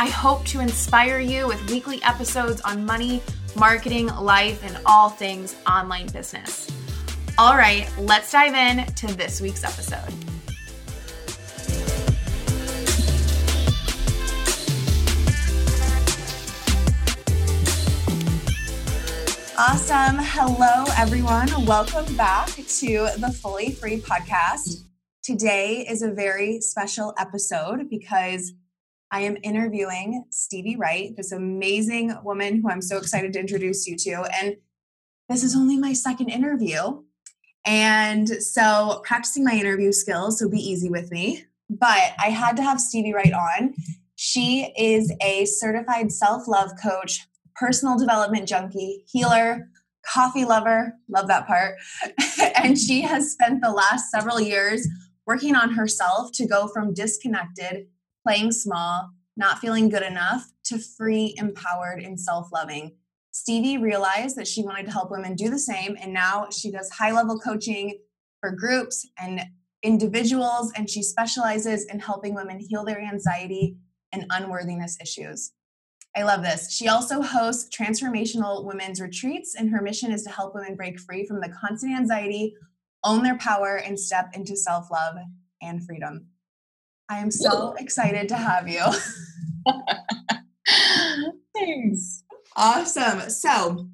I hope to inspire you with weekly episodes on money, marketing, life, and all things online business. All right, let's dive in to this week's episode. Awesome. Hello, everyone. Welcome back to the Fully Free podcast. Today is a very special episode because I am interviewing Stevie Wright, this amazing woman who I'm so excited to introduce you to. And this is only my second interview. And so practicing my interview skills, so be easy with me. But I had to have Stevie Wright on. She is a certified self love coach, personal development junkie, healer, coffee lover, love that part. and she has spent the last several years working on herself to go from disconnected playing small, not feeling good enough, to free, empowered, and self loving. Stevie realized that she wanted to help women do the same, and now she does high level coaching for groups and individuals, and she specializes in helping women heal their anxiety and unworthiness issues. I love this. She also hosts transformational women's retreats, and her mission is to help women break free from the constant anxiety, own their power, and step into self love and freedom. I am so excited to have you. Thanks. Awesome. So,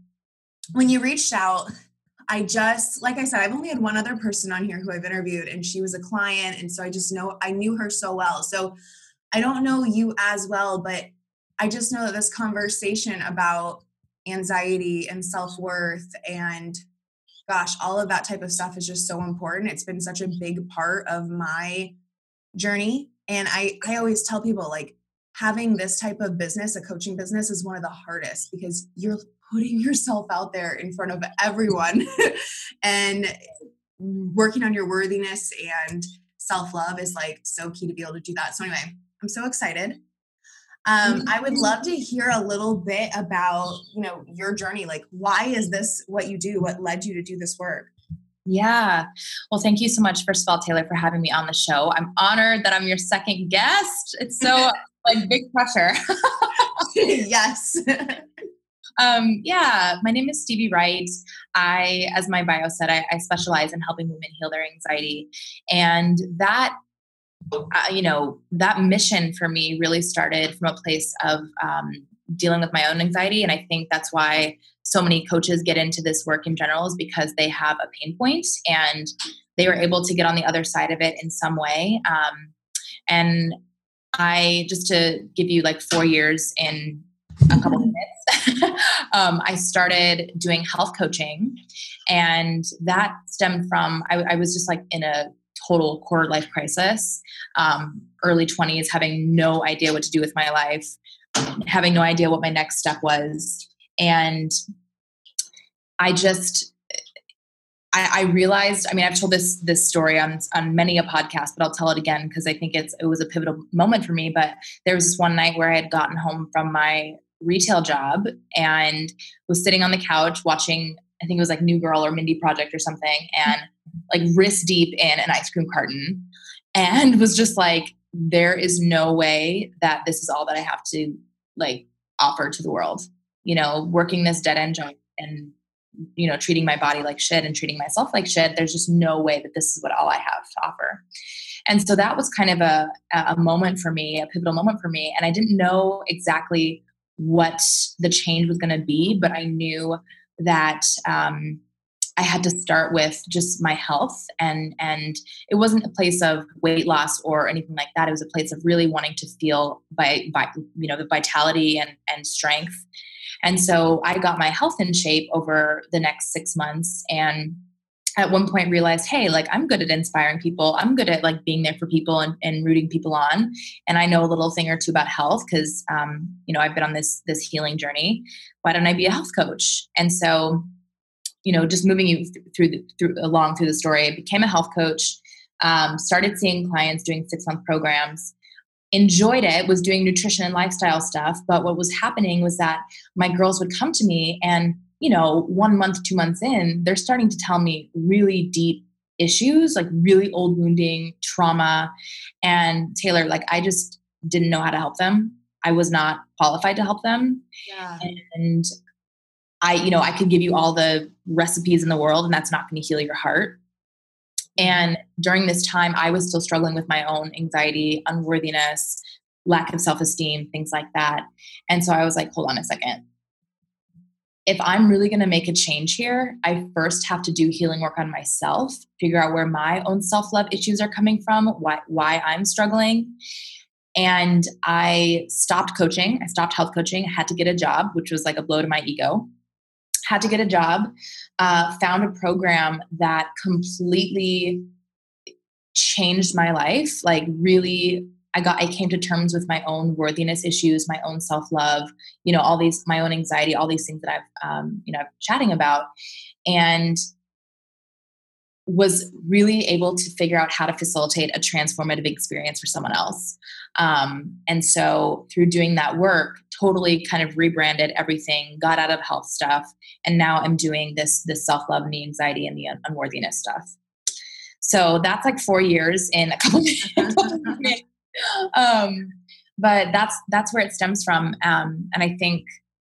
when you reached out, I just, like I said, I've only had one other person on here who I've interviewed, and she was a client. And so I just know, I knew her so well. So, I don't know you as well, but I just know that this conversation about anxiety and self worth and gosh, all of that type of stuff is just so important. It's been such a big part of my journey and i i always tell people like having this type of business a coaching business is one of the hardest because you're putting yourself out there in front of everyone and working on your worthiness and self-love is like so key to be able to do that. So anyway i'm so excited. Um, i would love to hear a little bit about you know your journey. Like why is this what you do? What led you to do this work yeah. Well, thank you so much, first of all, Taylor, for having me on the show. I'm honored that I'm your second guest. It's so like big pressure. yes. um, yeah, my name is Stevie Wright. I, as my bio said, I, I specialize in helping women heal their anxiety. And that uh, you know that mission for me really started from a place of um, dealing with my own anxiety and i think that's why so many coaches get into this work in general is because they have a pain point and they were able to get on the other side of it in some way. Um, and I, just to give you like four years in a couple minutes, um, I started doing health coaching. And that stemmed from, I, I was just like in a total quarter life crisis, um, early 20s, having no idea what to do with my life, having no idea what my next step was and I just I, realized, I mean, I've told this this story on on many a podcast, but I'll tell it again because I think it's it was a pivotal moment for me. But there was this one night where I had gotten home from my retail job and was sitting on the couch watching, I think it was like New Girl or Mindy Project or something, and like wrist deep in an ice cream carton, and was just like, there is no way that this is all that I have to like offer to the world you know, working this dead end job and you know treating my body like shit and treating myself like shit there's just no way that this is what all i have to offer. And so that was kind of a, a moment for me a pivotal moment for me and i didn't know exactly what the change was going to be but i knew that um, i had to start with just my health and and it wasn't a place of weight loss or anything like that it was a place of really wanting to feel by, by you know the vitality and and strength and so I got my health in shape over the next six months and at one point realized, hey, like I'm good at inspiring people. I'm good at like being there for people and, and rooting people on. And I know a little thing or two about health because um, you know, I've been on this this healing journey. Why don't I be a health coach? And so, you know, just moving you through the, through along through the story, I became a health coach, um, started seeing clients doing six month programs enjoyed it was doing nutrition and lifestyle stuff but what was happening was that my girls would come to me and you know, one month, two months in, they're starting to tell me really deep issues, like really old wounding, trauma. And Taylor, like, I just didn't know how to help them. I was not qualified to help them. Yeah. And I, you know, I could give you all the recipes in the world, and that's not going to heal your heart. And during this time, I was still struggling with my own anxiety, unworthiness, lack of self esteem, things like that. And so I was like, hold on a second if I'm really going to make a change here, I first have to do healing work on myself, figure out where my own self love issues are coming from, why, why I'm struggling. And I stopped coaching. I stopped health coaching. I had to get a job, which was like a blow to my ego. Had to get a job, uh, found a program that completely changed my life, like really I got I came to terms with my own worthiness issues, my own self love, you know, all these my own anxiety, all these things that I've um, you know I'm chatting about, and was really able to figure out how to facilitate a transformative experience for someone else. Um, and so through doing that work, totally kind of rebranded everything, got out of health stuff, and now I'm doing this this self love and the anxiety and the un- unworthiness stuff. So that's like four years in a couple minutes. um, but that's that's where it stems from um, and i think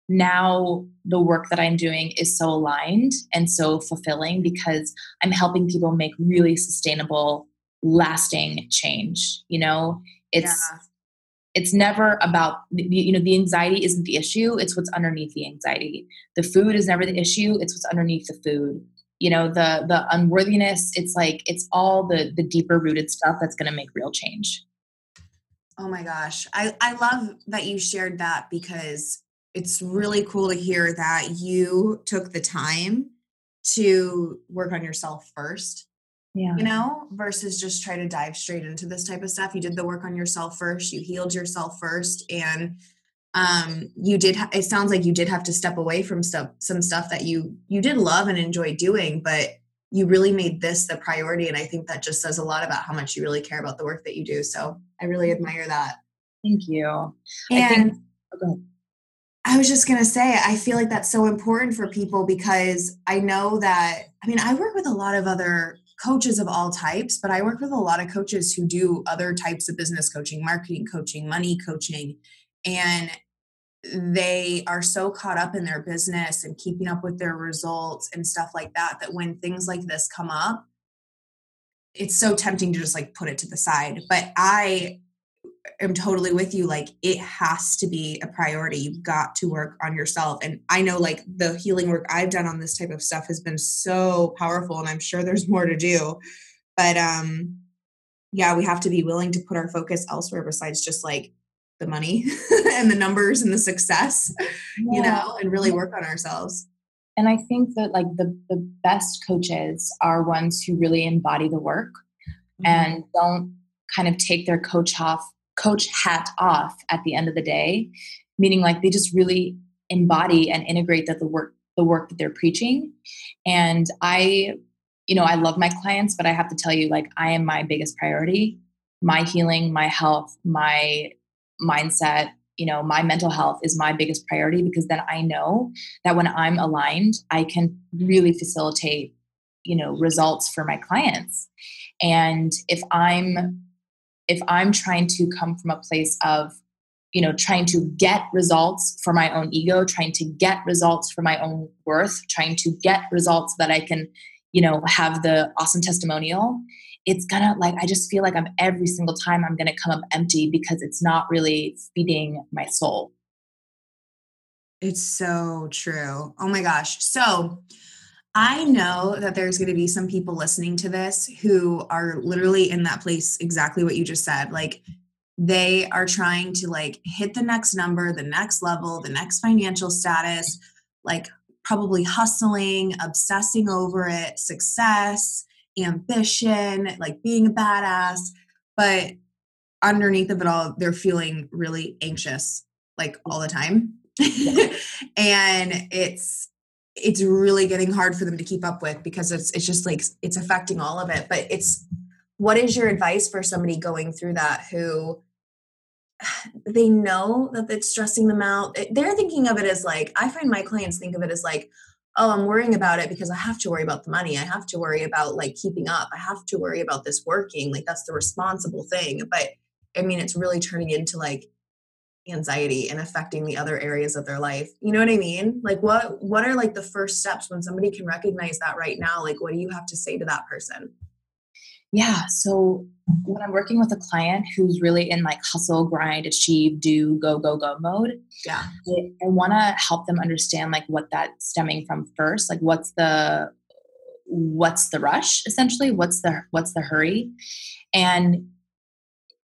now the work that i'm doing is so aligned and so fulfilling because i'm helping people make really sustainable lasting change you know it's yeah. It's never about you know the anxiety isn't the issue it's what's underneath the anxiety the food is never the issue it's what's underneath the food you know the the unworthiness it's like it's all the the deeper rooted stuff that's going to make real change Oh my gosh. I, I love that you shared that because it's really cool to hear that you took the time to work on yourself first. Yeah. You know, versus just try to dive straight into this type of stuff. You did the work on yourself first, you healed yourself first and um you did ha- it sounds like you did have to step away from stuff some stuff that you you did love and enjoy doing, but you really made this the priority and i think that just says a lot about how much you really care about the work that you do so i really admire that thank you and I, think, oh, I was just going to say i feel like that's so important for people because i know that i mean i work with a lot of other coaches of all types but i work with a lot of coaches who do other types of business coaching marketing coaching money coaching and they are so caught up in their business and keeping up with their results and stuff like that that when things like this come up it's so tempting to just like put it to the side. But i am totally with you like it has to be a priority you've got to work on yourself and i know like the healing work i've done on this type of stuff has been so powerful and i'm sure there's more to do but um yeah we have to be willing to put our focus elsewhere besides just like the money and the numbers and the success, yeah. you know, and really work on ourselves. And I think that like the the best coaches are ones who really embody the work mm-hmm. and don't kind of take their coach off coach hat off at the end of the day, meaning like they just really embody and integrate that the work the work that they're preaching. And I you know, I love my clients, but I have to tell you like I am my biggest priority. My healing, my health, my mindset you know my mental health is my biggest priority because then i know that when i'm aligned i can really facilitate you know results for my clients and if i'm if i'm trying to come from a place of you know trying to get results for my own ego trying to get results for my own worth trying to get results that i can you know have the awesome testimonial it's gonna like i just feel like i'm every single time i'm gonna come up empty because it's not really feeding my soul. It's so true. Oh my gosh. So i know that there's going to be some people listening to this who are literally in that place exactly what you just said like they are trying to like hit the next number the next level the next financial status like probably hustling, obsessing over it, success, ambition, like being a badass. But underneath of it all, they're feeling really anxious, like all the time. and it's it's really getting hard for them to keep up with because it's it's just like it's affecting all of it. But it's what is your advice for somebody going through that who they know that it's stressing them out. They're thinking of it as like, I find my clients think of it as like, oh, I'm worrying about it because I have to worry about the money. I have to worry about like keeping up. I have to worry about this working. Like that's the responsible thing. But I mean, it's really turning into like anxiety and affecting the other areas of their life. You know what I mean? Like what what are like the first steps when somebody can recognize that right now? Like what do you have to say to that person? Yeah. So when I'm working with a client who's really in like hustle, grind, achieve, do, go, go, go mode, yeah, I, I want to help them understand like what that's stemming from first. Like what's the what's the rush essentially? What's the what's the hurry? And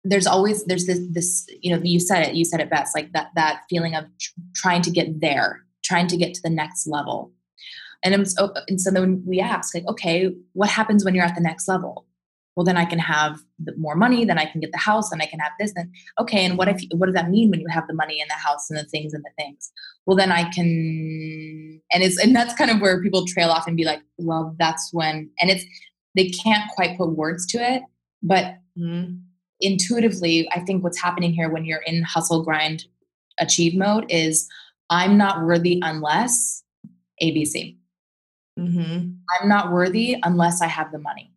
there's always there's this this you know you said it you said it best like that that feeling of tr- trying to get there, trying to get to the next level. And, so, and so then we ask like, okay, what happens when you're at the next level? well then i can have more money then i can get the house then i can have this then okay and what if what does that mean when you have the money and the house and the things and the things well then i can and it's and that's kind of where people trail off and be like well that's when and it's they can't quite put words to it but mm-hmm. Intuitively i think what's happening here when you're in hustle grind achieve mode is i'm not worthy unless abc mm-hmm. i'm not worthy unless i have the money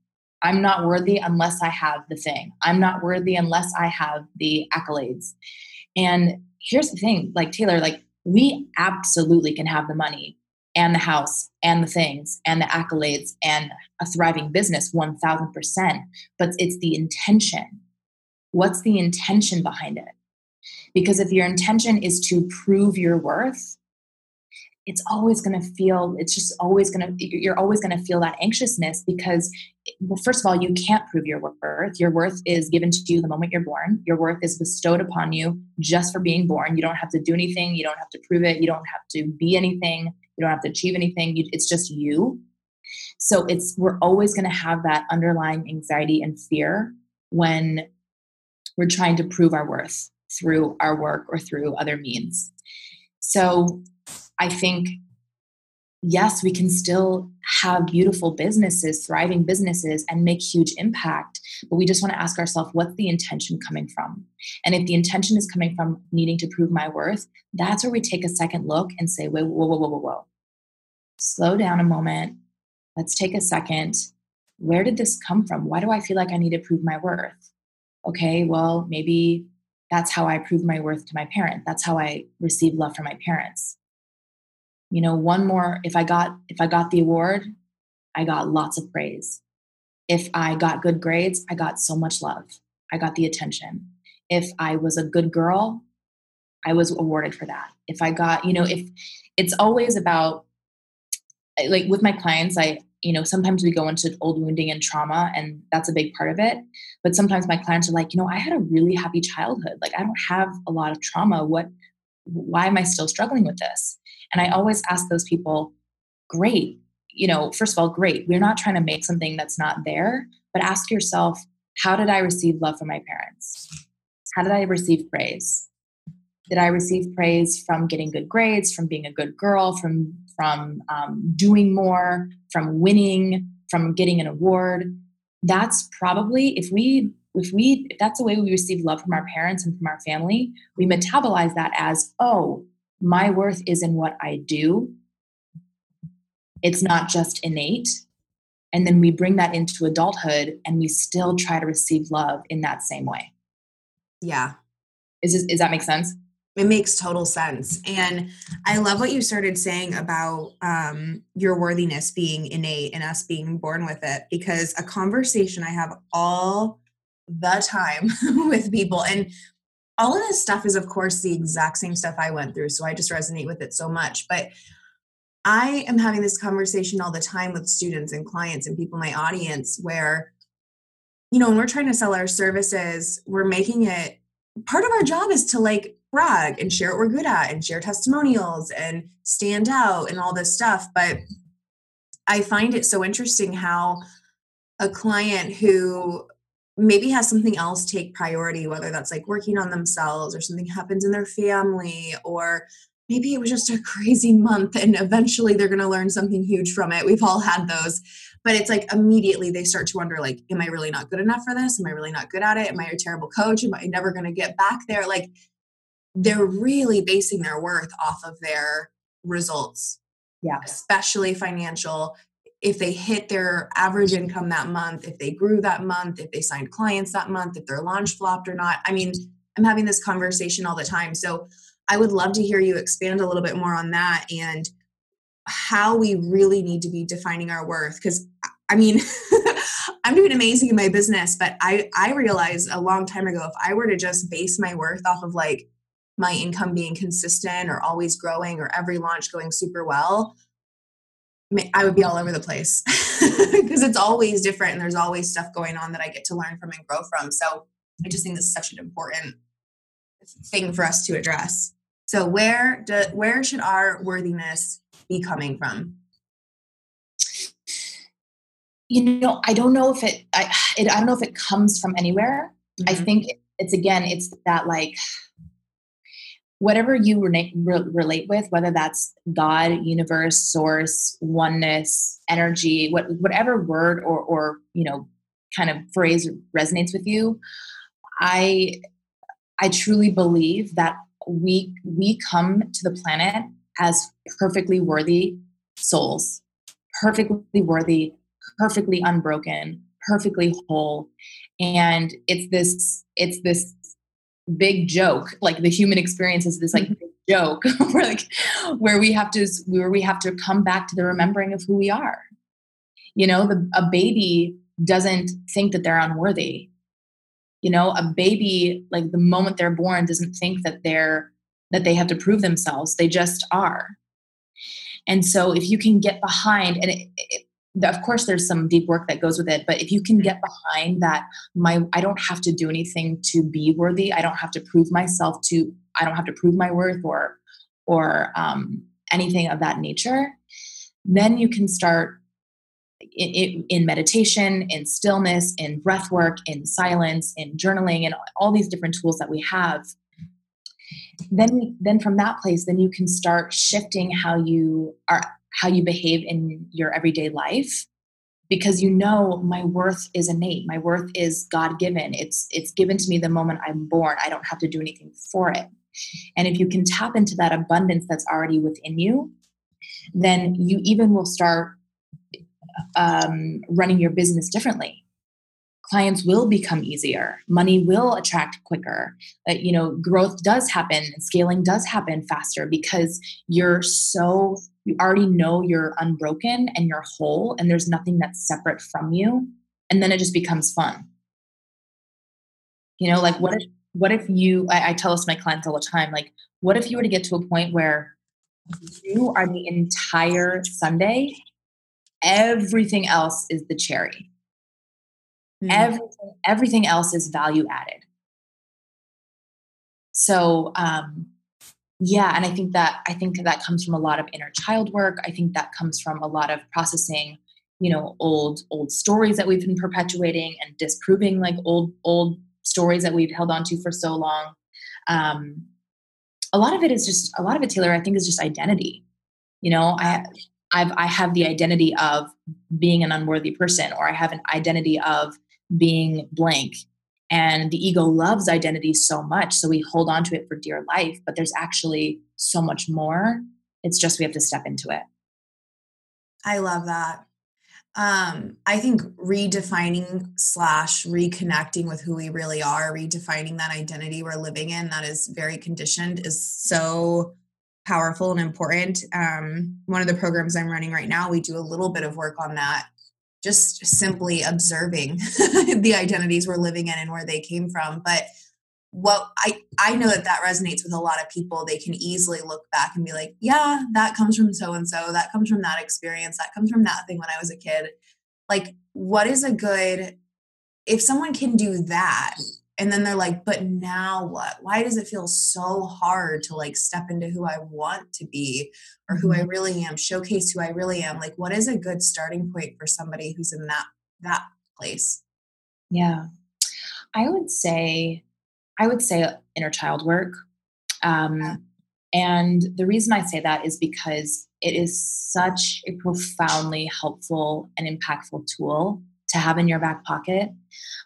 I'm not worthy unless I have the thing. I'm not worthy unless I have the accolades. And here's the thing like Taylor, like we absolutely can have the money and the house and the things and the accolades and a thriving business 1000%. But it's the intention. What's the intention behind it? Because if your intention is to prove your worth, it's always going to feel it's just always going to you're always going to feel that anxiousness because well first of all you can't prove your worth. Your worth is given to you the moment you're born. Your worth is bestowed upon you just for being born. You don't have to do anything. You don't have to prove it. You don't have to be anything. You don't have to achieve anything. You, it's just you. So it's we're always going to have that underlying anxiety and fear when we're trying to prove our worth through our work or through other means so I think, yes, we can still have beautiful businesses, thriving businesses, and make huge impact. But we just want to ask ourselves, what's the intention coming from? And if the intention is coming from needing to prove my worth, that's where we take a second look and say, whoa, whoa, whoa, whoa, whoa, whoa. Slow down a moment. Let's take a second. Where did this come from? Why do I feel like I need to prove my worth? Okay, well, maybe that's how I prove my worth to my parent. That's how I receive love from my parents. You know one more if i got if i got the award i got lots of praise. If i got good grades i got so much love. I got the attention. If i was a good girl i was awarded for that. If i got you know if it's always about like with my clients i you know sometimes we go into old wounding and trauma and that's a big part of it but sometimes my clients are like you know i had a really happy childhood like i don't have a lot of trauma what why am i still struggling with this and I always ask those people, great, you know, first of all, great. We're not trying to make something that's not there, but ask yourself, how did I receive love from my parents? How did I receive praise? Did I receive praise from getting good grades, from being a good girl, from from um, doing more, from winning, from getting an award? That's probably if we if we if that's the way we receive love from our parents and from our family, we metabolize that as oh my worth is in what I do. It's not just innate. And then we bring that into adulthood and we still try to receive love in that same way. Yeah. Is, this, does that make sense? It makes total sense. And I love what you started saying about um, your worthiness being innate and us being born with it, because a conversation I have all the time with people, and all of this stuff is of course the exact same stuff i went through so i just resonate with it so much but i am having this conversation all the time with students and clients and people in my audience where you know when we're trying to sell our services we're making it part of our job is to like brag and share what we're good at and share testimonials and stand out and all this stuff. But I find it so interesting how a client who maybe has something else take priority, whether that's like working on themselves or something happens in their family, or maybe it was just a crazy month and eventually they're going to learn something huge from it. We've all had those. But it's like immediately they start to wonder like am I really not good enough for this? Am I really not good at it? Am I a terrible coach? Am I never going to get back there? Like they're really basing their worth off of their results. Yeah. Especially financial if they hit their average income that month, if they grew that month, if they signed clients that month, if their launch flopped or not. I mean, I'm having this conversation all the time. So I would love to hear you expand a little bit more on that and how we really need to be defining our worth. Because I mean, I'm doing amazing in my business, but I I realized a long time ago if I were to just base my worth off of like my income being consistent or always growing or every launch going super well, I would be all over the place because it's always different and there's always stuff going on that I get to learn from and grow from. So I just think this is such an important thing for us to address. So where do, where should our worthiness be coming from? You know, I don't know if it I it, I don't know if it comes from anywhere. Mm-hmm. I think it's again it's that like whatever you re- relate with, whether that's God, universe, source, oneness, energy, what, whatever word or, or, you know, kind of phrase resonates with you, I, I truly believe that we, we come to the planet as perfectly worthy souls, perfectly worthy, perfectly unbroken, perfectly whole. And it's this, it's this big joke like the human experience is this like mm-hmm. joke where like where we have to where we have to come back to the remembering of who we are. You know the, a baby doesn't think that they're unworthy. You know a baby like the moment they're born doesn't think that they're that they have to prove themselves they just are. And so if you can get behind and it, it, of course there's some deep work that goes with it but if you can get behind that my i don't have to do anything to be worthy. I don't have to prove myself to i don't have to prove my worth or or um, anything of that nature. Then you can start in, in, in meditation in stillness in breath work in silence in journaling and all these different tools that we have. Then then from that place then you can start shifting how you are how you behave in your everyday life because you know my worth is innate. My worth is god given it's it's given to me the moment i'm born. I don't have to do anything for it. And if you can tap into that abundance that's already within you then you even will start um, running your business differently clients will become easier. Money will attract quicker. Uh, you know growth does happen and scaling does happen faster because you're so you already know you're unbroken and you're whole and there's nothing that's separate from you. And then it just becomes fun. You know like what if what if you I, I tell this to my clients all the time like what if you were to get to a point where you are the entire sundae everything else is the cherry mm. everything everything else is value added. So um yeah and i think that i think that comes from a lot of inner child work. I think that comes from a lot of processing you know old old stories that we've been perpetuating and disproving like old old stories that we've held on to for so long. Um a lot of it is just a lot of it taylor i think is just identity. You know i I've, I have the identity of being an unworthy person, or I have an identity of being blank. And the ego loves identity so much. So we hold on to it for dear life, but there's actually so much more. It's just we have to step into it. I love that. Um, I think redefining slash reconnecting with who we really are, redefining that identity we're living in that is very conditioned is so powerful and important. Um, one of the programs I'm running right now, we do a little bit of work on that just simply observing the identities we're living in and where they came from. But what I, I know that that resonates with a lot of people. They can easily look back and be like yeah that comes from so and so that comes from that experience. That comes from that thing when i was a kid. Like what is a good if someone can do that and then they're like but now what? Why does it feel so hard to like step into who i want to be or who i mm-hmm. really am showcase who i really am like what is a good starting point for somebody who's in that that place yeah i would say i would say inner child work um yeah. and the reason i say that is because it is such a profoundly helpful and impactful tool to have in your back pocket.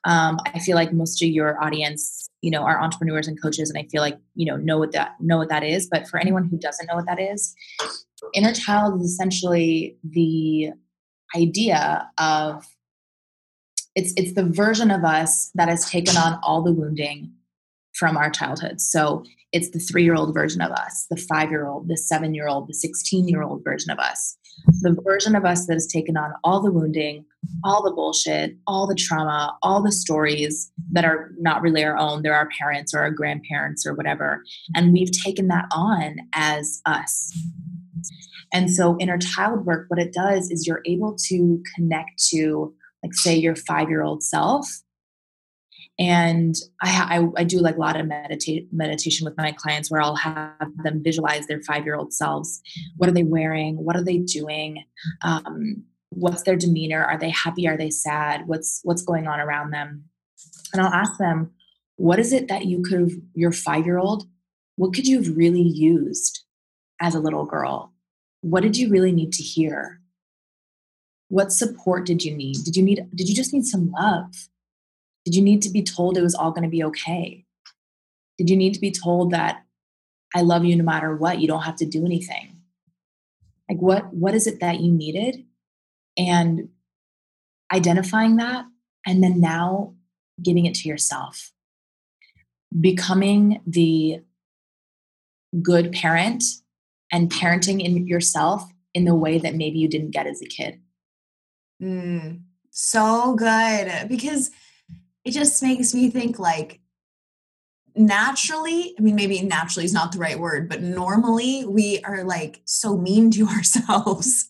Um, I feel like most of your audience, you know, are entrepreneurs and coaches, and I feel like you know know what that know what that is. But for anyone who doesn't know what that is, inner child is essentially the idea of it's it's the version of us that has taken on all the wounding from our childhood. So it's the three year old version of us, the five year old, the seven year old, the 16 year old version of us. The version of us that has taken on all the wounding, all the bullshit, all the trauma, all the stories that are not really our own. They're our parents or our grandparents or whatever. And we've taken that on as us. And so, inner child work, what it does is you're able to connect to, like, say, your five year old self and I, I, I, do like a lot of meditate, meditation with my clients where I'll have them visualize their five year old selves. What are they wearing? What are they doing? Um, what's their demeanor? Are they happy? Are they sad? What's what's going on around them? And I'll ask them, what is it that you could have, your five year old, what could you have really used as a little girl? What did you really need to hear? What support did you need? Did you need, did you just need some love? Did you need to be told it was all going to be okay? Did you need to be told that I love you no matter what, you don't have to do anything? Like what what is it that you needed? And identifying that and then now giving it to yourself. Becoming the good parent and parenting in yourself in the way that maybe you didn't get as a kid. Mm, so good because it just makes me think like naturally i mean maybe naturally is not the right word but normally we are like so mean to ourselves.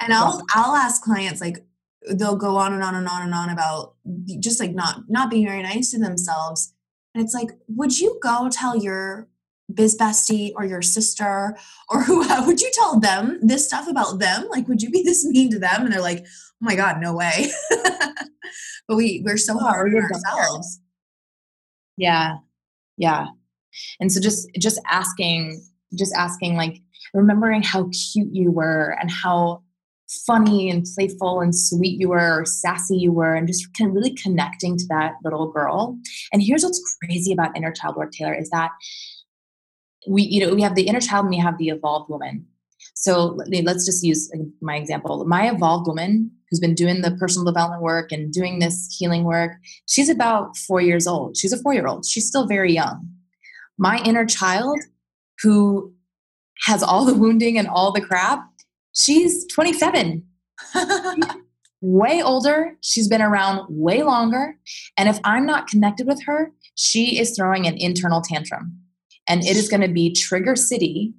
And i'll i'll ask clients like they'll go on and on and on and on about just like not not being very nice to themselves. And it's like would you go tell your biz bestie or your sister or who would you tell them this stuff about them? Like would you be this mean to them? And they're like oh my god no way. But we we're so oh, hard on ourselves. Yeah. Yeah. And so just just asking just asking like remembering how cute you were and how funny and playful and sweet you were or sassy you were and just kind of really connecting to that little girl. And here's what's crazy about inner child work taylor is that we you know we have the inner child and we have the evolved woman so let's just use my example my evolved woman who's been doing the personal development work and doing this healing work, she's about four years old. She's a four year old. She's still very young. My inner child, who has all the wounding and all the crap, she's 27. way older. She's been around way longer. And if I'm not connected with her, she is throwing an internal tantrum. And it is going to be trigger city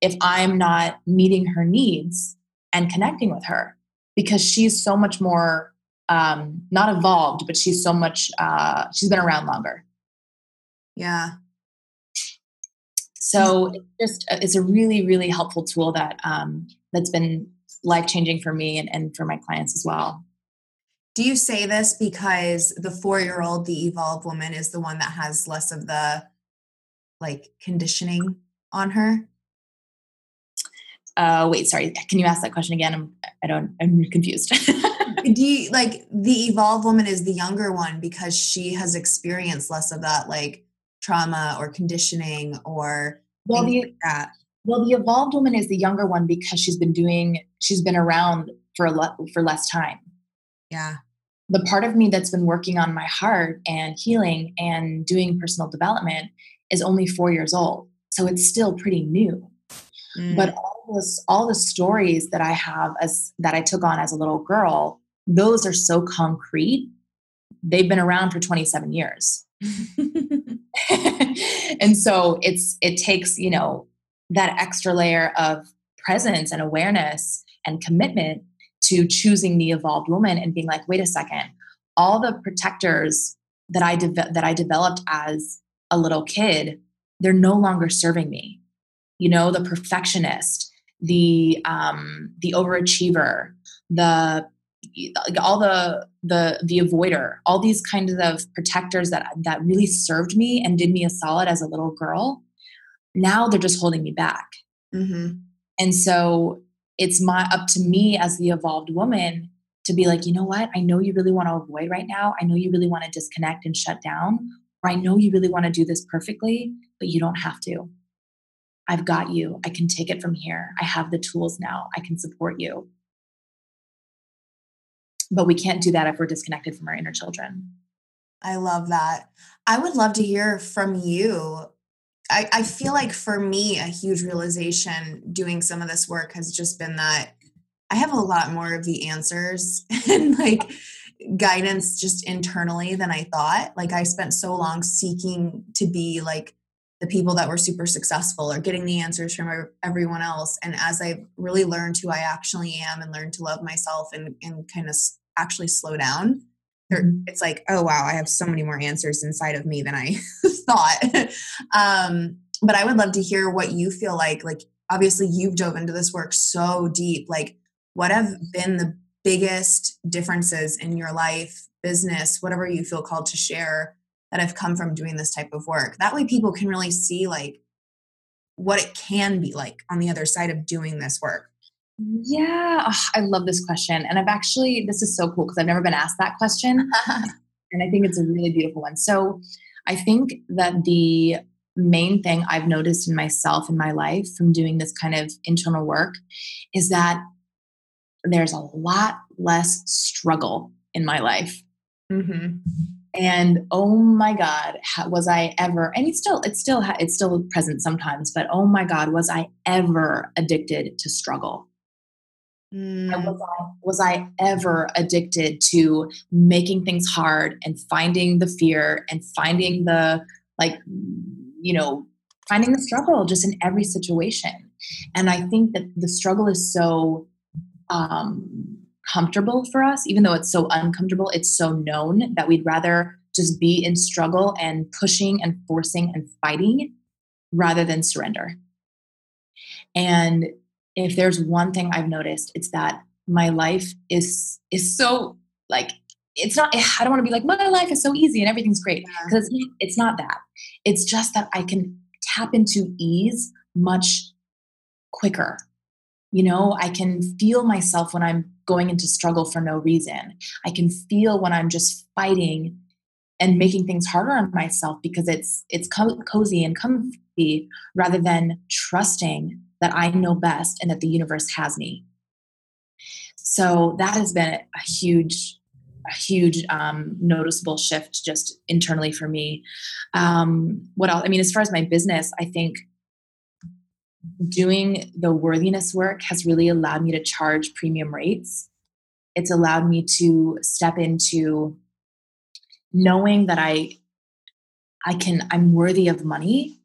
if I'm not meeting her needs and connecting with her because she's so much more um, not evolved, but she's so much uh, she's been around longer. Yeah. So it's just uh, it's a really really helpful tool that um, that's been life changing for me and, and for my clients as well. Do you say this because the four year old, the evolved woman, is the one that has less of the like conditioning on her? uh, wait, sorry. Can you ask that question again? I'm, I don't, I'm confused. Do you like the evolved woman is the younger one because she has experienced less of that like trauma or conditioning or well, the, like that? Well, the evolved woman is the younger one because she's been doing, she's been around for a lot, for less time. Yeah. The part of me that's been working on my heart and healing and doing personal development is only four years old. So it's still pretty new. Mm. But all this, all the stories that I have as that I took on as a little girl, those are so concrete. They've been around for 27 years. and so it's it takes, you know, that extra layer of presence and awareness and commitment to choosing the evolved woman and being like, wait a second, all the protectors that I de- that I developed as a little kid, they're no longer serving me. You know, the perfectionist, the um, the overachiever, the all the the the avoider, all these kinds of protectors that that really served me and did me a solid as a little girl. Now they're just holding me back. Mm-hmm. And so it's my up to me as the evolved woman to be like, you know what? I know you really want to avoid right now. I know you really want to disconnect and shut down, or I know you really want to do this perfectly, but you don't have to. I've got you. I can take it from here. I have the tools now. I can support you. But we can't do that if we're disconnected from our inner children. I love that. I would love to hear from you. I, I feel like for me, a huge realization doing some of this work has just been that I have a lot more of the answers and like guidance just internally than I thought. Like I spent so long seeking to be like the people that were super successful or getting the answers from everyone else. And as I've really learned who I actually am and learned to love myself and, and kind of actually slow down, mm-hmm. it's like, oh wow, I have so many more answers inside of me than I thought. um, but I would love to hear what you feel like. Like, obviously, you've dove into this work so deep. Like, what have been the biggest differences in your life, business, whatever you feel called to share that have come from doing this type of work. That way people can really see like what it can be like on the other side of doing this work. Yeah, oh, I love this question. And I've actually, this is so cool because I've never been asked that question. and I think it's a really beautiful one. So I think that the main thing I've noticed in myself in my life from doing this kind of internal work is that there's a lot less struggle in my life. Mm-hmm and oh my god was i ever and it's still it's still it's still present sometimes but oh my god was i ever addicted to struggle mm. was, I, was i ever addicted to making things hard and finding the fear and finding the like you know finding the struggle just in every situation and i think that the struggle is so um comfortable for us, even though it's so uncomfortable, it's so known that we'd rather just be in struggle and pushing and forcing and fighting rather than surrender. And if there's one thing I've noticed, it's that my life is is so like it's not i don't want to be like my life is so easy and everything's great because it's not that. It's just that i can tap into ease much quicker you know, I can feel myself when I'm going into struggle for no reason. I can feel when I'm just fighting and making things harder on myself because it's it's co- cozy and comfy rather than trusting that I know best and that the universe has me. So that has been a huge a huge um, noticeable shift just internally for me. Um, what else? I mean, as far as my business, I think doing the worthiness work has really allowed me to charge premium rates. It's allowed me to step into knowing that I I can I'm worthy of money.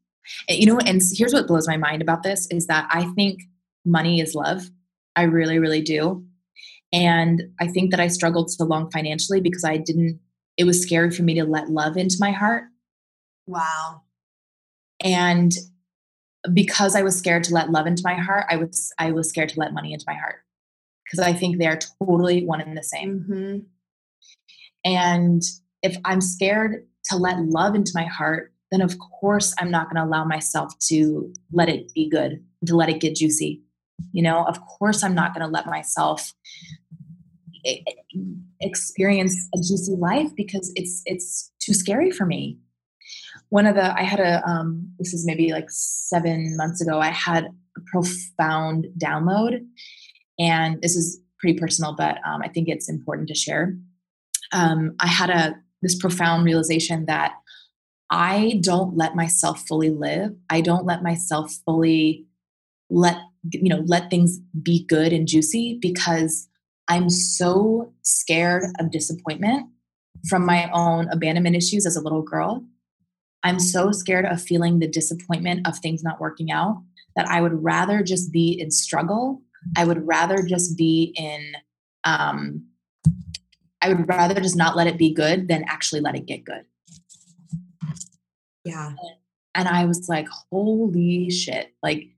You know, and here's what blows my mind about this is that I think money is love. I really really do. And I think that I struggled so long financially because I didn't it was scary for me to let love into my heart. Wow. And because I was scared to let love into my heart, I was I was scared to let money into my heart because I think they are totally one and the same. Mm-hmm. And if I'm scared to let love into my heart, then of course I'm not going to allow myself to let it be good, to let it get juicy. You know, of course I'm not going to let myself experience a juicy life because it's it's too scary for me one of the i had a um, this is maybe like seven months ago i had a profound download and this is pretty personal but um, i think it's important to share. Um, i had a this profound realization that i don't let myself fully live. I don't let myself fully let you know let things be good and juicy because i'm so scared of disappointment from my own abandonment issues as a little girl I'm so scared of feeling the disappointment of things not working out that I would rather just be in struggle. I would rather just be in, um, I would rather just not let it be good than actually let it get good. Yeah. And I was like, holy shit. Like,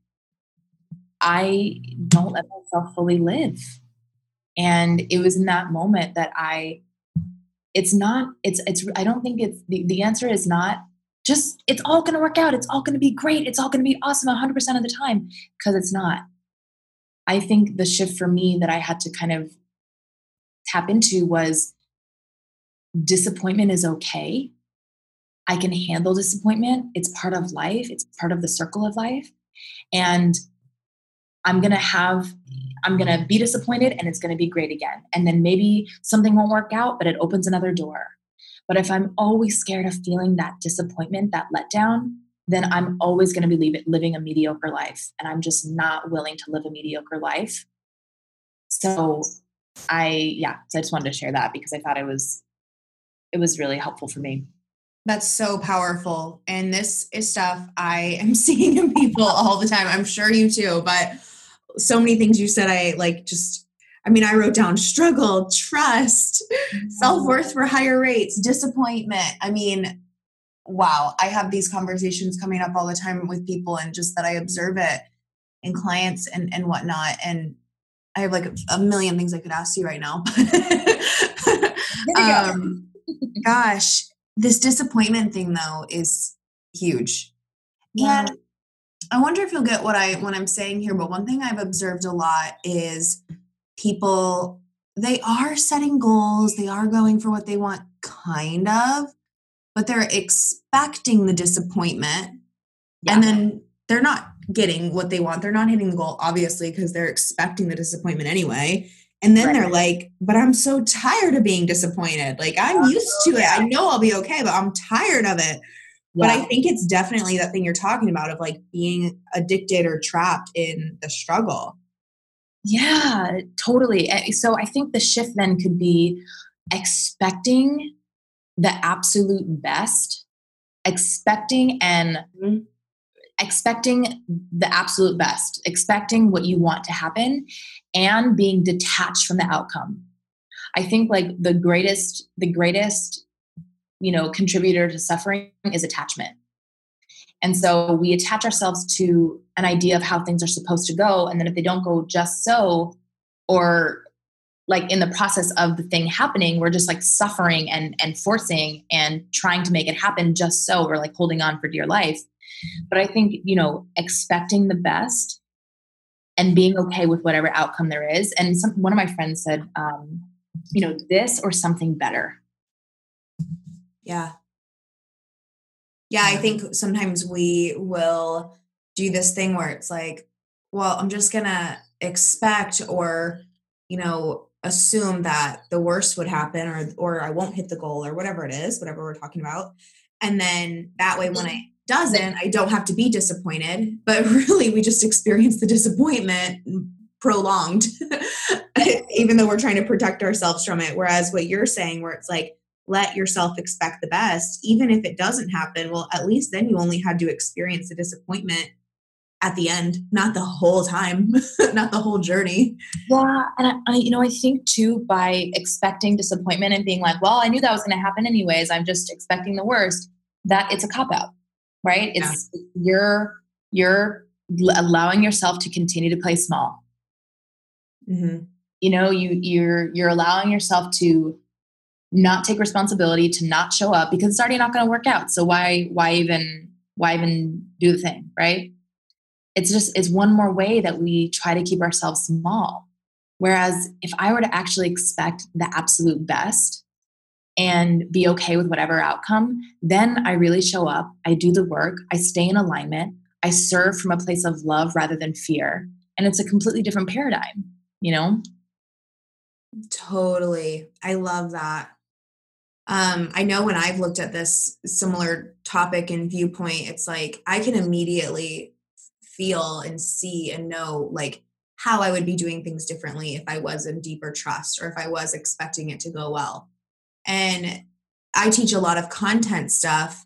I don't let myself fully live. And it was in that moment that I, it's not, it's, it's, I don't think it's, the, the answer is not just, it's all going to work out. It's all going to be great. It's all going to be awesome 100% of the time because it's not. I think the shift for me that I had to kind of tap into was disappointment is okay. I can handle disappointment. It's part of life, it's part of the circle of life. And I'm going to have, I'm going to be disappointed and it's going to be great again. And then maybe something won't work out, but it opens another door. But if I'm always scared of feeling that disappointment, that letdown, then I'm always going to be living a mediocre life. And I'm just not willing to live a mediocre life. So I, yeah, so I just wanted to share that because I thought it was, it was really helpful for me. That's so powerful. And this is stuff I am seeing in people all the time. I'm sure you too, but so many things you said, I like just, I mean, I wrote down struggle, trust, mm-hmm. self worth for higher rates, disappointment. I mean, wow, I have these conversations coming up all the time with people and just that I observe it in clients and, and whatnot. And I have like a, million things I could ask you right now. um, gosh, this disappointment thing though is huge. Yeah. And I wonder if you'll get what I what I'm saying here, but one thing I've observed a lot is people they are setting goals, they are going for what they want kind of, but they're expecting the disappointment. Yeah. And then they're not getting what they want. They're not hitting the goal obviously because they're expecting the disappointment anyway. And then right. they're like, but I'm so tired of being disappointed. Like I'm oh, used to it. I know I'll be okay, but I'm tired of it. Yeah. But I think it's definitely that thing you're talking about of like being addicted or trapped in the struggle. Yeah, totally. So I think the shift then could be expecting the absolute best, expecting and mm-hmm expecting the absolute best, expecting what you want to happen, and being detached from the outcome. I think like the greatest, the greatest, you know, contributor to suffering is attachment. And so we attach ourselves to an idea of how things are supposed to go. And then if they don't go just so, or like in the process of the thing happening, we're just like suffering and and forcing and trying to make it happen just so. We're like holding on for dear life. But I think, you know, expecting the best and being okay with whatever outcome there is. And some, one of my friends said, um, you know, this or something better. Yeah. Yeah, I think sometimes we will do this thing where it's like, well, I'm just going to expect or, you know, assume that the worst would happen or or I won't hit the goal or whatever it is, whatever we're talking about. And then that way when mm-hmm. I doesn't, I don't have to be disappointed. But really, we just experience the disappointment prolonged, even though we're trying to protect ourselves from it. Whereas what you're saying, where it's like, let yourself expect the best, even if it doesn't happen, well, at least then you only had to experience the disappointment at the end, not the whole time, not the whole journey. Yeah, and I, I, you know, I think too by expecting disappointment and being like, well, I knew that was going to happen anyways. I'm just expecting the worst. That it's a cop out right? It's yeah. you're you're allowing yourself to continue to play small. Mm-hmm. You know, you you're you're allowing yourself to not take responsibility, to not show up because it's already not going to work out. So why why even why even do the thing, right? It's just it's one more way that we try to keep ourselves small. Whereas if I were to actually expect the absolute best, and be okay with whatever outcome, then I really show up, I do the work, I stay in alignment, I serve from a place of love rather than fear. And it's a completely different paradigm, you know? Totally. I love that. Um, I know when I've looked at this similar topic and viewpoint, it's like I can immediately feel and see and know like how I would be doing things differently if I was in deeper trust or if I was expecting it to go well. And I teach a lot of content stuff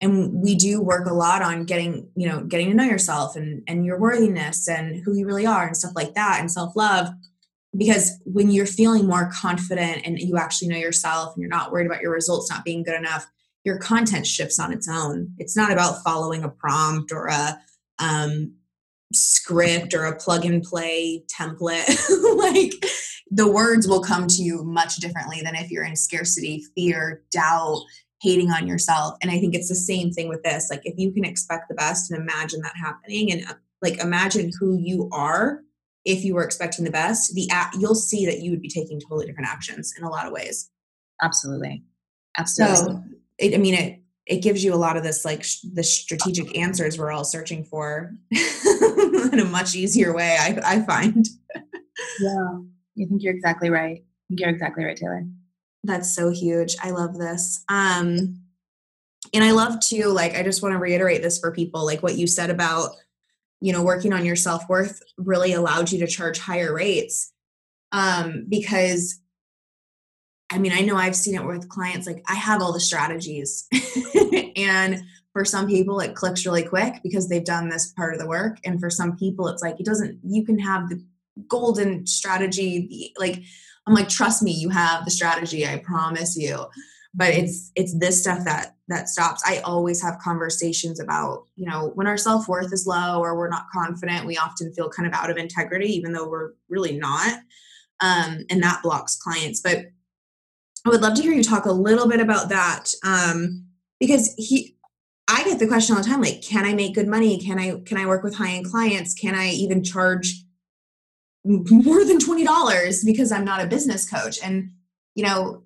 and we do work a lot on getting, you know, getting to know yourself and and your worthiness and who you really are and stuff like that and self-love because when you're feeling more confident and you actually know yourself and you're not worried about your results not being good enough, your content shifts on its own. It's not about following a prompt or a um, script or a plug and play template. like the words will come to you much differently than if you're in scarcity, fear, doubt, hating on yourself. And I think it's the same thing with this. Like if you can expect the best and imagine that happening and uh, like imagine who you are if you were expecting the best, the app you'll see that you would be taking totally different actions in a lot of ways. Absolutely. Absolutely. So, it, I mean, it it gives you a lot of this like sh- the strategic answers we're all searching for in a much easier way. I I find. yeah, I think you're exactly right. You're exactly right, Taylor. That's so huge. I love this. Um, and I love to like. I just want to reiterate this for people, like what you said about you know working on your self-worth really allowed you to charge higher rates um, because i mean i know i've seen it with clients like i have all the strategies and for some people it clicks really quick because they've done this part of the work and for some people it's like it doesn't you can have the golden strategy like i'm like trust me you have the strategy i promise you. But it's it's this stuff that that stops. I always have conversations about you know when our self-worth is low or we're not confident we often feel kind of out of integrity even though we're really not um, and that blocks clients. But i would love to hear you talk a little bit about that um, because he i get the question all the time like can i make good money? Can i can i work with high-end clients? Can i even charge more than $20 because i'm not a business coach? And you know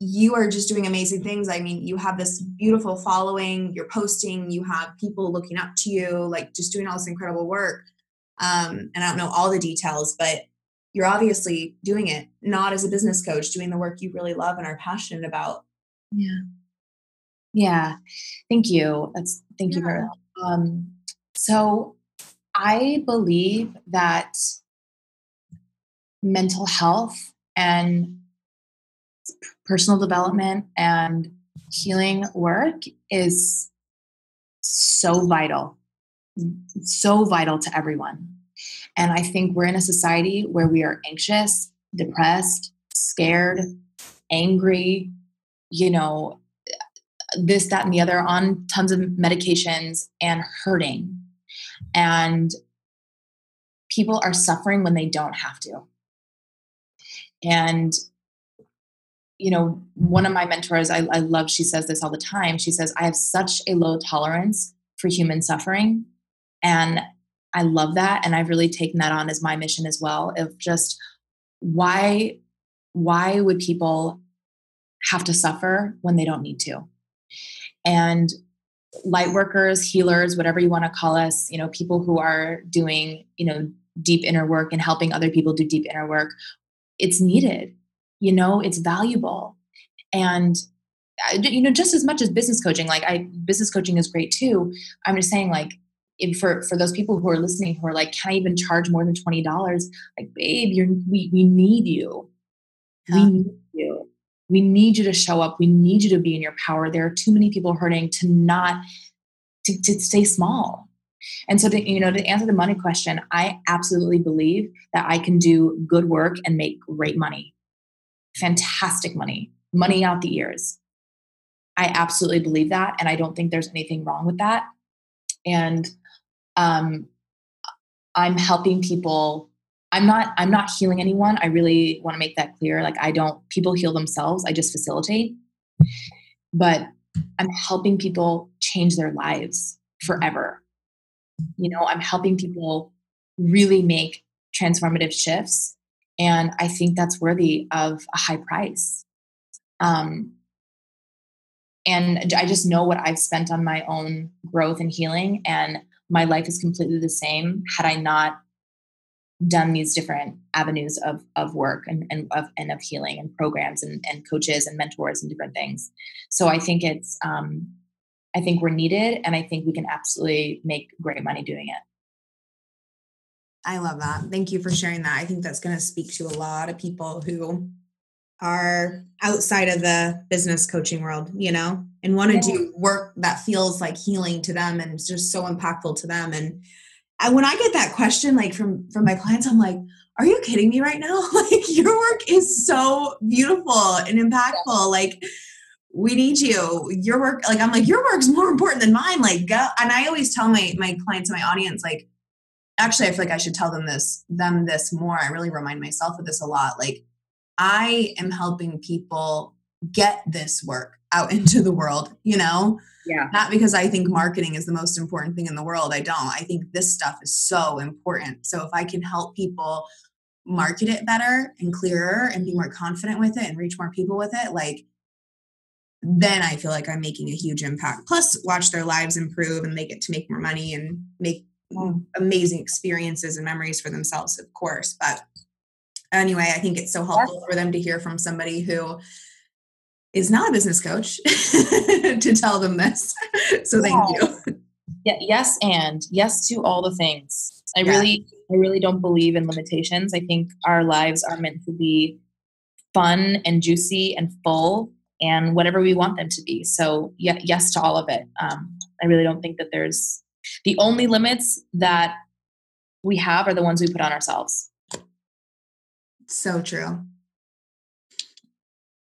you are just doing amazing things. I mean, you have this beautiful following, you're posting, you have people looking up to you, like just doing all this incredible work. Um, and I don't know all the details, but you're obviously doing it not as a business coach, doing the work you really love and are passionate about. Yeah. Yeah. Thank you. That's thank yeah. you very much. Um, so I believe that mental health and personal development and healing work is so vital, so vital to everyone. And I think we're in a society where we are anxious, depressed, scared, angry, you know, this, that, and the other on tons of medications and hurting. And people are suffering when they don't have to. And you know, one of my mentors, I, I love, she says this all the time. She says, I have such a low tolerance for human suffering. And I love that. And I've really taken that on as my mission as well of just why, why would people have to suffer when they don't need to? And light workers, healers, whatever you want to call us, you know, people who are doing, you know, deep inner work and helping other people do deep inner work, it's needed you know it's valuable. And uh, you know just as much as business coaching like i business coaching is great too. I'm just saying like for for those people who are listening who are like can i even charge more than $20 like babe you're we, we need you. Yeah. we need you. We need you to show up. We need you to be in your power. There are too many people hurting to not to, to stay small. And so to you know to answer the money question i absolutely believe that i can do good work and make great money fantastic money, money out the ears. I absolutely believe that. And I don't think there's anything wrong with that. And um, I'm helping people. I'm not, I'm not healing anyone. I really want to make that clear. Like I don't, people heal themselves. I just facilitate. But I'm helping people change their lives forever. You know, I'm helping people really make transformative shifts and I think that's worthy of a high price. Um, and I just know what I've spent on my own growth and healing, and my life is completely the same had I not done these different avenues of of work and, and of and of healing and programs and, and coaches and mentors and different things. So I think it's um, I think we're needed, and I think we can absolutely make great money doing it. I love that. Thank you for sharing that. I think that's going to speak to a lot of people who are outside of the business coaching world, you know, and want to yeah. do work that feels like healing to them and it's just so impactful to them. And I, when I get that question, like from from my clients, I'm like, "Are you kidding me right now? like your work is so beautiful and impactful. Like we need you. Your work, like I'm like, your work's more important than mine. Like, go. And I always tell my my clients and my audience, like, actually, I feel like I should tell them this, them this more. I really remind myself of this a lot. Like, I am helping people get this work out into the world, you know? Yeah. Not because I think marketing is the most important thing in the world. I don't. I think this stuff is so important. So if I can help people market it better and clearer and be more confident with it and reach more people with it, like then I feel like I'm making a huge impact. Plus, watch their lives improve and they get to make more money and make amazing experiences and memories for themselves, of course. But anyway, I think it's so helpful for them to hear from somebody who is not a business coach to tell them this. So thank you. Yeah, yes, and yes to all the things. I yeah. really, I really don't believe in limitations. I think our lives are meant to be fun and juicy and full and whatever we want them to be. So yeah, yes to all of it. Um, I really don't think that there's the only limits that we have are the ones we put on ourselves. So true.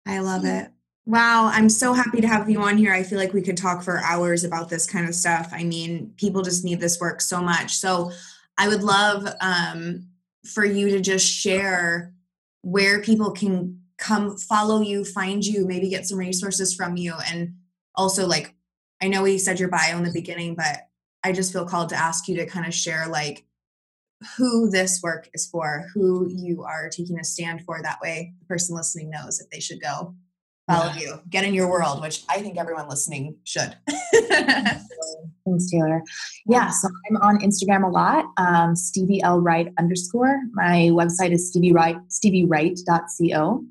I love it. Wow, I'm so happy to have you on here. I feel like we could talk for hours about this kind of stuff. I mean, people just need this work so much. So I would love um, for you to just share where people can come follow you, find you, maybe get some resources from you. And also, like, I know we said your bio in the beginning, but I just feel called to ask you to kind of share, like, who this work is for, who you are taking a stand for. That way, the person listening knows if they should go follow yeah. you, get in your world, which I think everyone listening should. Thanks, Taylor. Yeah, so I'm on Instagram a lot, um, Stevie L Wright underscore. My website is Stevie Wright, steviewright.co.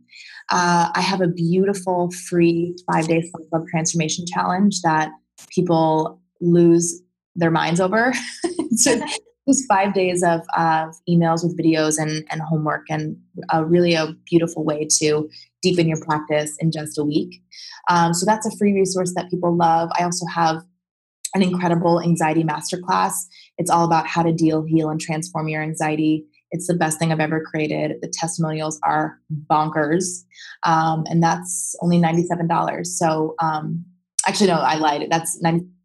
Uh, I have a beautiful free five day self love transformation challenge that people lose their minds over. so just five days of, of emails with videos and, and homework, and a, really a beautiful way to deepen your practice in just a week. Um, so that's a free resource that people love. I also have an incredible anxiety masterclass. It's all about how to deal, heal, and transform your anxiety. It's the best thing I've ever created. The testimonials are bonkers, um, and that's only ninety-seven dollars. So, um, actually, no, I lied. That's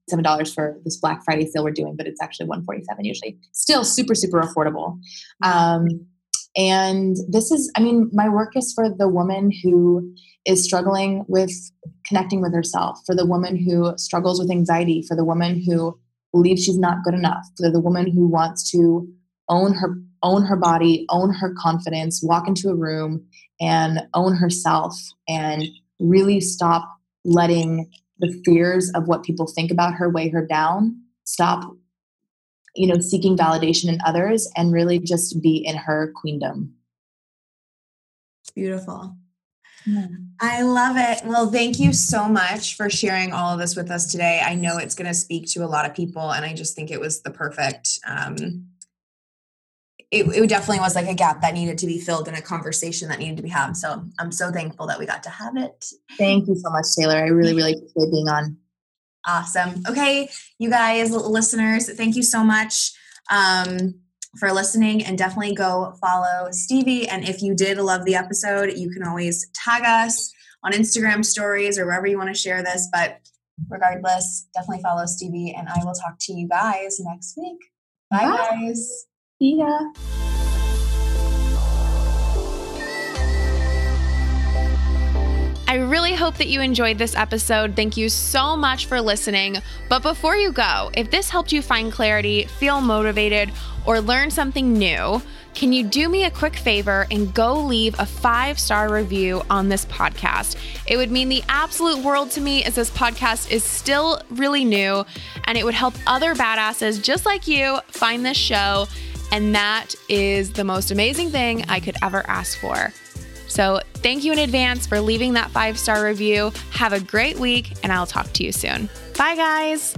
ninety-seven dollars for this Black Friday sale we're doing, but it's actually one forty-seven usually. Still super, super affordable. Um, and this is, I mean, my work is for the woman who is struggling with connecting with herself, for the woman who struggles with anxiety, for the woman who believes she's not good enough, for the woman who wants to own her own her body, own her confidence, walk into a room and own herself and really stop letting the fears of what people think about her weigh her down. Stop you know, seeking validation in others and really just be in her queendom. Beautiful. Yeah. I love it. Well, thank you so much for sharing all of this with us today. I know it's going to speak to a lot of people, and I just think it was the perfect. Um, it, it definitely was like a gap that needed to be filled in a conversation that needed to be had. So I'm so thankful that we got to have it. Thank you so much, Taylor. I really, really appreciate being on. Awesome. Okay, you guys, listeners, thank you so much um, for listening and definitely go follow Stevie. And if you did love the episode, you can always tag us on Instagram stories or wherever you want to share this. But regardless, definitely follow Stevie and I will talk to you guys next week. Bye, Bye. guys. See ya. I really hope that you enjoyed this episode. Thank you so much for listening. But before you go, if this helped you find clarity, feel motivated, or learn something new, can you do me a quick favor and go leave a five star review on this podcast? It would mean the absolute world to me as this podcast is still really new and it would help other badasses just like you find this show. And that is the most amazing thing I could ever ask for. So, thank you in advance for leaving that five star review. Have a great week, and I'll talk to you soon. Bye, guys.